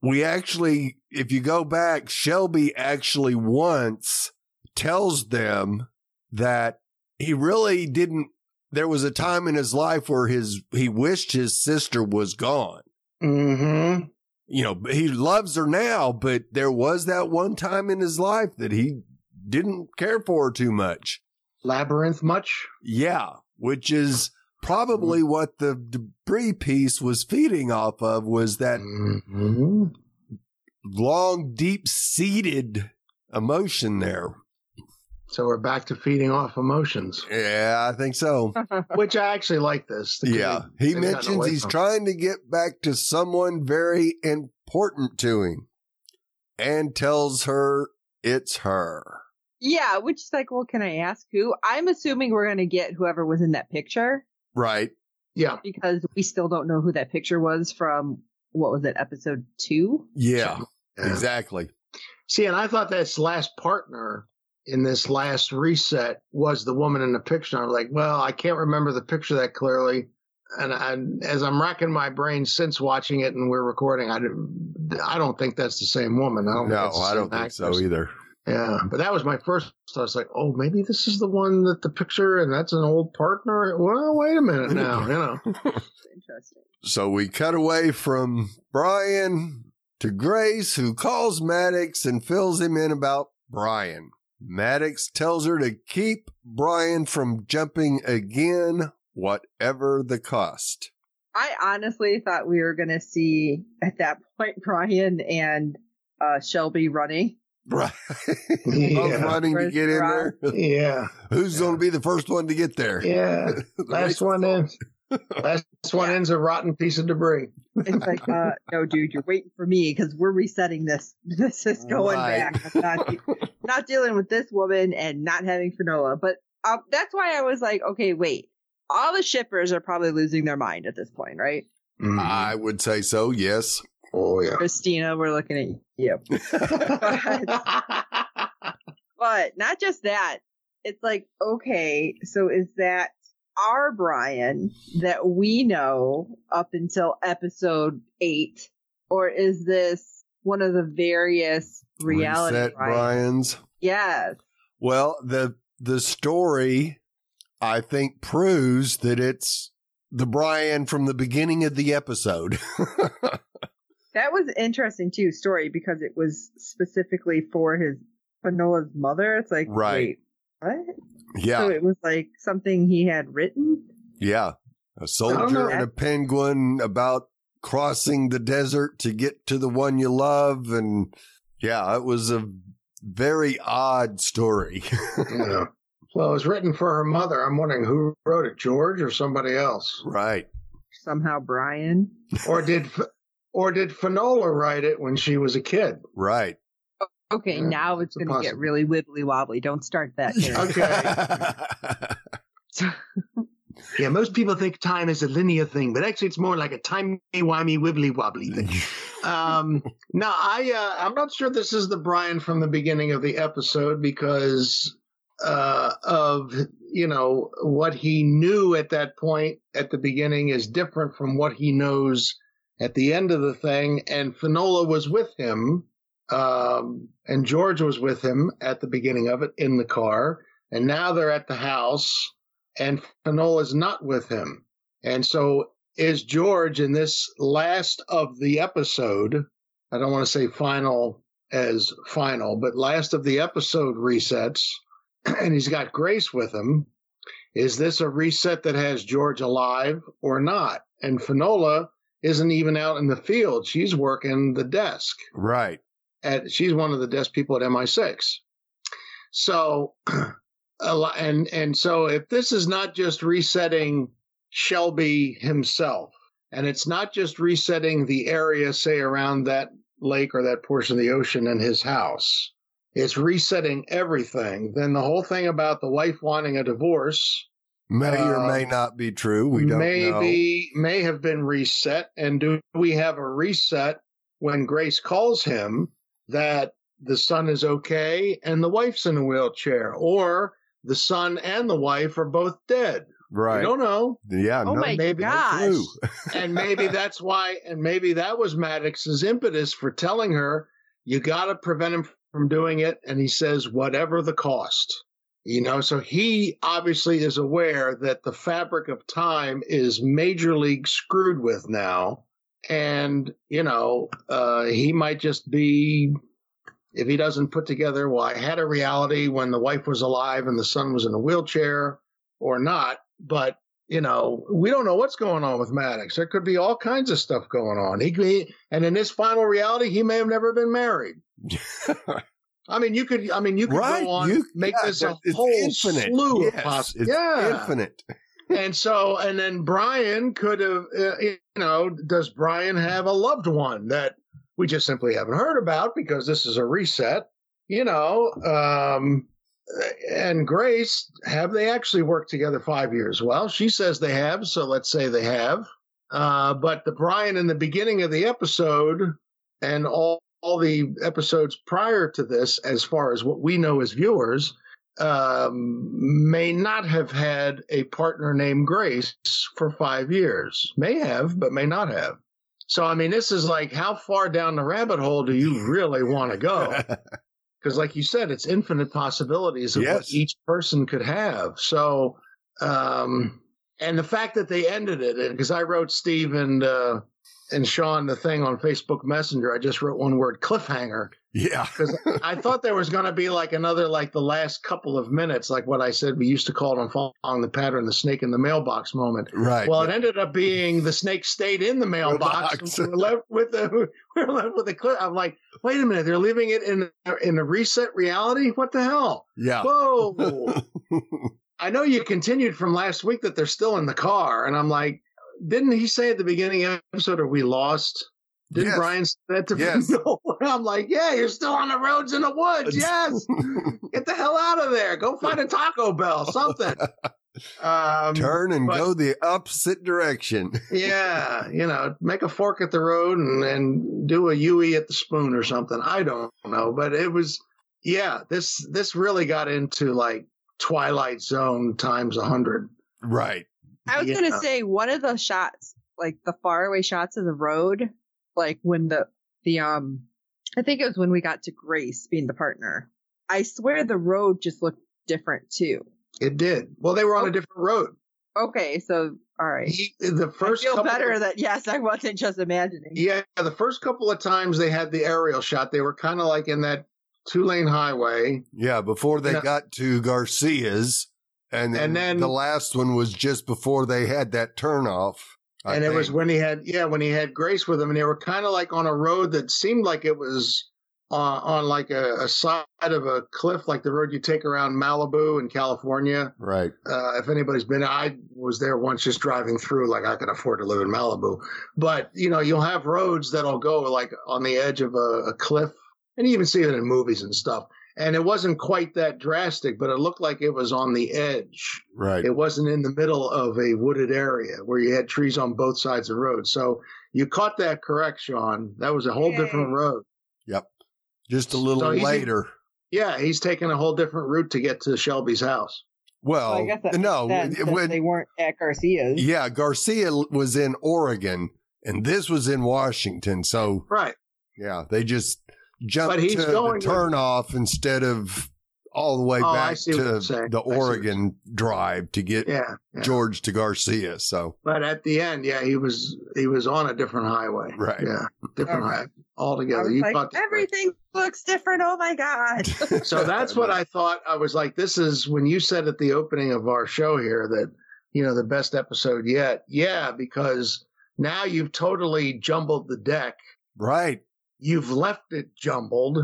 we actually, if you go back, Shelby actually once tells them that he really didn't. There was a time in his life where his he wished his sister was gone. Mm-hmm. You know, he loves her now, but there was that one time in his life that he didn't care for her too much. Labyrinth much? Yeah, which is probably what the debris piece was feeding off of was that Mhm. long, deep seated emotion there. So we're back to feeding off emotions, Yeah, I think so. which I actually like this. Yeah. kid- He mentions he's from- trying to get back to someone very important to him and tells her it's her. yeah, which is like, well, can I ask who? I'm assuming we're going to get whoever was in that picture Right. Yeah. because we still don't know who that picture was from. What was it, episode two? Yeah, Yeah. exactly. See, and I thought this last partner in this last reset was the woman in the picture. I was like, well, I can't remember the picture that clearly. And I, as I'm racking my brain since watching it and we're recording, I, didn't- I don't think that's the same woman. I don't No, think it's the I don't think so either. Yeah, but that was my first. I was like, oh, maybe this is the one that the picture, and that's an old partner. Well, wait a minute now, you know. Interesting. So we cut away from Brian to Grace, who calls Maddox and fills him in about Brian. Maddox tells her to keep Brian from jumping again, whatever the cost. I honestly thought we were going to see at that point Brian and uh, Shelby running. Right. Both Yeah. running to get in there. Yeah, Who's going to be the first one to get there? yeah. Last one is ends. Last one ends a rotten piece of debris. It's like, uh, no, dude, you're waiting for me because we're resetting this. This is going Right. back. I'm not, de- not dealing with this woman and not having Finola. But um, that's why I was like, okay, wait. All the shippers are probably losing their mind at this point, right? Mhm. I would say so, yes. oh yeah. Christina, we're looking at you. But not just that. It's like, okay, so is that our Brian that we know up until episode eight? Or is this one of the various reality Reset Brian? Brian's. Yes. Well, the the story I think proves that it's the Brian from the beginning of the episode. That was interesting too, story, because it was specifically for his Finola's mother. It's like, Right. wait, what? yeah. So it was like something he had written? Yeah. A soldier and a penguin about crossing the desert to get to the one you love. And yeah, it was a very odd story. Yeah. Well, it was written for her mother. I'm wondering who wrote it, George or somebody else, right. Somehow Brian. or did or did Finola write it when she was a kid? Right. Okay, Yeah, now it's it's going to get really wibbly wobbly. Don't start that. Okay. Yeah, most people think time is a linear thing, but actually, it's more like a timey wimey wibbly wobbly thing. um, now, I uh, I'm not sure this is the Brian from the beginning of the episode because uh, of you know what he knew at that point at the beginning is different from what he knows at the end of the thing. And Finola was with him, um, and George was with him at the beginning of it in the car, and now they're at the house, and Finola's not with him, and so is George in this last of the episode. I don't want to say final as final, but last of the episode resets, and he's got Grace with him. Is this a reset that has George alive or not? And Finola isn't even out in the field. She's working the desk right. At she's one of the desk people at MI6. So a lo- and and so if this is not just resetting Shelby himself and it's not just resetting the area say around that lake or that portion of the ocean in his house it's resetting everything then the whole thing about the wife wanting a divorce May or Uh, may not be true. We don't know. maybe may have been reset and do we have a reset when grace calls him that the son is okay and the wife's in a wheelchair or the son and the wife are both dead Right. we don't know Yeah. Oh no, my maybe no gosh. clue. and maybe that's why and maybe that was maddox's impetus for telling her you got to prevent him from doing it and he says whatever the cost you know so he obviously is aware that the fabric of time is major league screwed with now and you know uh, he might just be if he doesn't put together well i had a reality when the wife was alive and the son was in a wheelchair or not but you know, we don't know what's going on with Maddox. There could be all kinds of stuff going on. He, he and in this final reality, he may have never been married. I mean, you could. I mean, you could right. go on You- make yeah, this a whole infinite. slew Yes, of possible. it's Yeah, infinite. And so and then Brian could have. Uh, you know, does Brian have a loved one that we just simply haven't heard about because this is a reset? You know, um, and Grace have they actually worked together five years? Well, she says they have, so let's say they have. Uh, but the Brian in the beginning of the episode and all, all the episodes prior to this, as far as what we know as viewers, um, may not have had a partner named Grace for five years. May have, but may not have. So, I mean, this is like, how far down the rabbit hole do you really want to go? because like you said it's infinite possibilities of what each person could have so um and the fact that they ended it because i wrote steve and uh and sean the thing on facebook messenger i just wrote one word cliffhanger yeah. because i thought there was going to be like another like the last couple of minutes like what i said we used to call it on following the pattern the snake in the mailbox moment Right. well, it ended up being the snake stayed in the mailbox. Mailbox. we're left with the we're left with the clip. I'm like, wait a minute, they're leaving it in in a reset reality. What the hell? yeah. Whoa! I know you continued from last week that they're still in the car, and I'm like, didn't he say at the beginning of the episode, "Are we lost"? Didn't Yes. Brian say that to Yes. no. I'm like, yeah, you're still on the roads in the woods. Yes, get the hell out of there. Go find a Taco Bell, something. Um, Turn and but- go the opposite direction. yeah, you know, make a fork at the road and, and do a Yui at the spoon or something. I don't know, but it was, yeah, this, this really got into like Twilight Zone times a hundred. Right. I was Yeah. gonna say one of the shots, like the faraway shots of the road, like when the the um, I think it was when we got to Grace being the partner. I swear the road just looked different too. It did. Well, they were on Oh. a different road. Okay, so all right. He, the I first feel couple better of- that yes, I wasn't just imagining. yeah, the first couple of times they had the aerial shot, they were kind of like in that two lane highway. Yeah. Before they Yeah. got to Garcia's. And then, And then- the last one was just before they had that turnoff. I and it was when he had yeah when he had grace with him and they were kind of like on a road that seemed like it was on, on like a, a side of a cliff like the road you take around malibu in california. Right. uh, if anybody's been i was there once just driving through like i could afford to live in malibu. But you know you'll have roads that'll go like on the edge of a, a cliff and you even see it in movies and stuff and it wasn't quite that drastic but it looked like it was on the edge Right. it wasn't in the middle of a wooded area where you had trees on both sides of the road. So you caught that correct, Sean. That was a whole Yay. different road. Yep. Just a little So he's- later. Yeah, he's taking a whole different route to get to Shelby's house. Well, Well, I guess that no, makes sense, when, they weren't at Garcia's. yeah, Garcia was in Oregon and this was in Washington. So Right. yeah, they just jumped But he's to going the with- turnoff instead of all the way Oh, back to the I see what you're Oregon drive to get Yeah. yeah. George to Garcia. So But at the end, yeah, he was he was on a different highway. Right. Yeah. Different Okay. highway altogether. You like, caught that everything looks different. Oh my god! So that's what I thought. I was like, this is when you said at the opening of our show here that, you know, the best episode yet. Yeah, because now you've totally jumbled the deck. right. You've left it jumbled,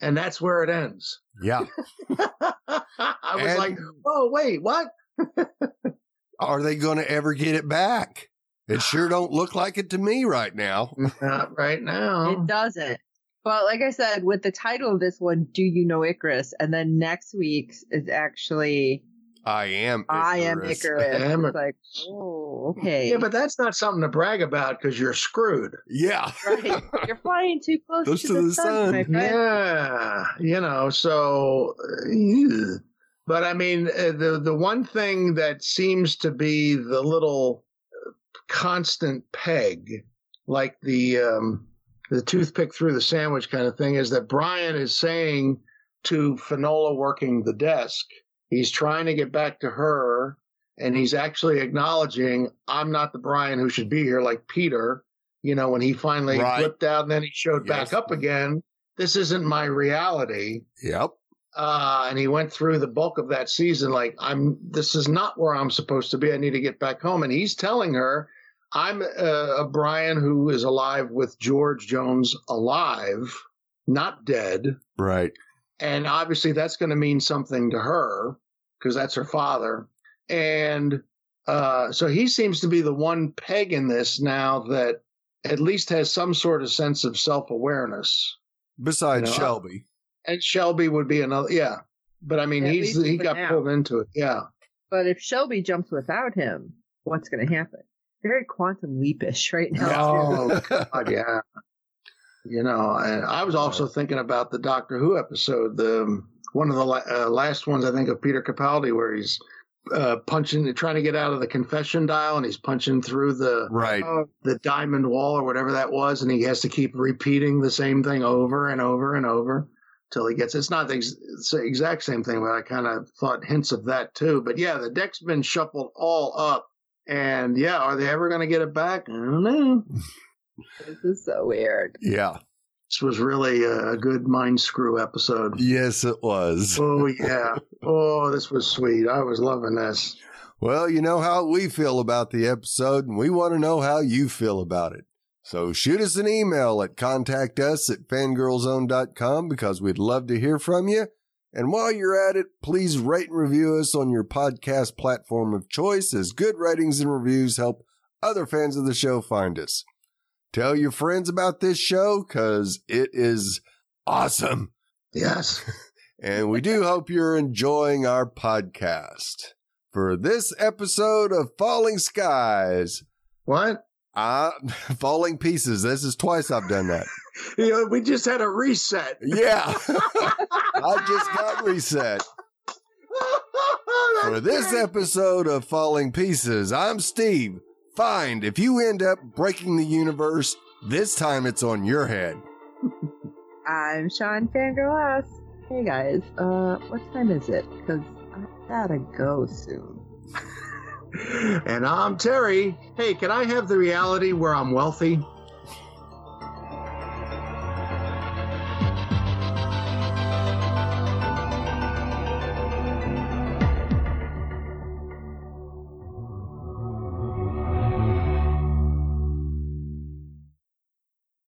and that's where it ends. Yeah. I was And like, oh, wait, what? are they going to ever get it back? It sure don't look like it to me right now. Not right now. It doesn't. But like I said, with the title of this one, "Do You Know Icarus?" and then next week's is actually I am. "I Am Icarus. Icarus." I am It's like, oh, okay, Yeah, but that's not something to brag about because you're screwed. Yeah. right, you're flying too close, Close to, to the, the sun, sun. Yeah, you know, so uh, but I mean uh, the the one thing that seems to be the little uh, constant peg like the um the toothpick through the sandwich kind of thing is that Brian is saying to Finola working the desk, he's trying to get back to her and he's actually acknowledging I'm not the Brian who should be here like Peter, you know, when he finally Right. flipped out and then he showed Yes. back up again. This isn't my reality. Yep. uh, and he went through the bulk of that season like I'm. This is not where I'm supposed to be. I need to get back home. And he's telling her, "I'm uh, a Brian who is alive with George Jones alive, not dead." Right. And obviously, that's going to mean something to her because that's her father. And uh, so he seems to be the one peg in this now that at least has some sort of sense of self awareness. Besides You know, Shelby. And Shelby would be another, yeah. But I mean, At he's he got now. pulled into it, yeah. But if Shelby jumps without him, what's going to happen? Very quantum leapish right now. Oh God, yeah. You know, and I was also thinking about the Doctor Who episode, the one of the uh, last ones I think of Peter Capaldi, where he's uh, punching, trying to get out of the confession dial, and he's punching through the right. Oh, the diamond wall or whatever that was, and he has to keep repeating the same thing over and over and over till he gets. It's not the ex- it's the exact same thing, but I kind of thought hints of that too. But yeah, the deck's been shuffled all up, and yeah, are they ever going to get it back? I don't know. this is so weird. Yeah. This was really a, a good mind screw episode. Yes, it was. Oh yeah. Oh, this was sweet. I was loving this. Well, you know how we feel about the episode, and we want to know how you feel about it. So shoot us an email at contact us at fangirlzone.com because we'd love to hear from you. And while you're at it, please rate and review us on your podcast platform of choice as good ratings and reviews help other fans of the show find us. Tell your friends about this show because it is awesome. Yes. And we do hope you're enjoying our podcast. For this episode of Falling Skies, What? uh, Falling Pieces, this is twice I've done that. You know, we just had a reset. Yeah. I just got reset. For this episode of Falling Pieces, I'm Steve. Find if you end up breaking the universe, this time it's on your head. I'm Sean Fangirl S. Hey guys, uh, what time is it? Because I gotta go soon. and I'm Terry. Hey, can I have the reality where I'm wealthy?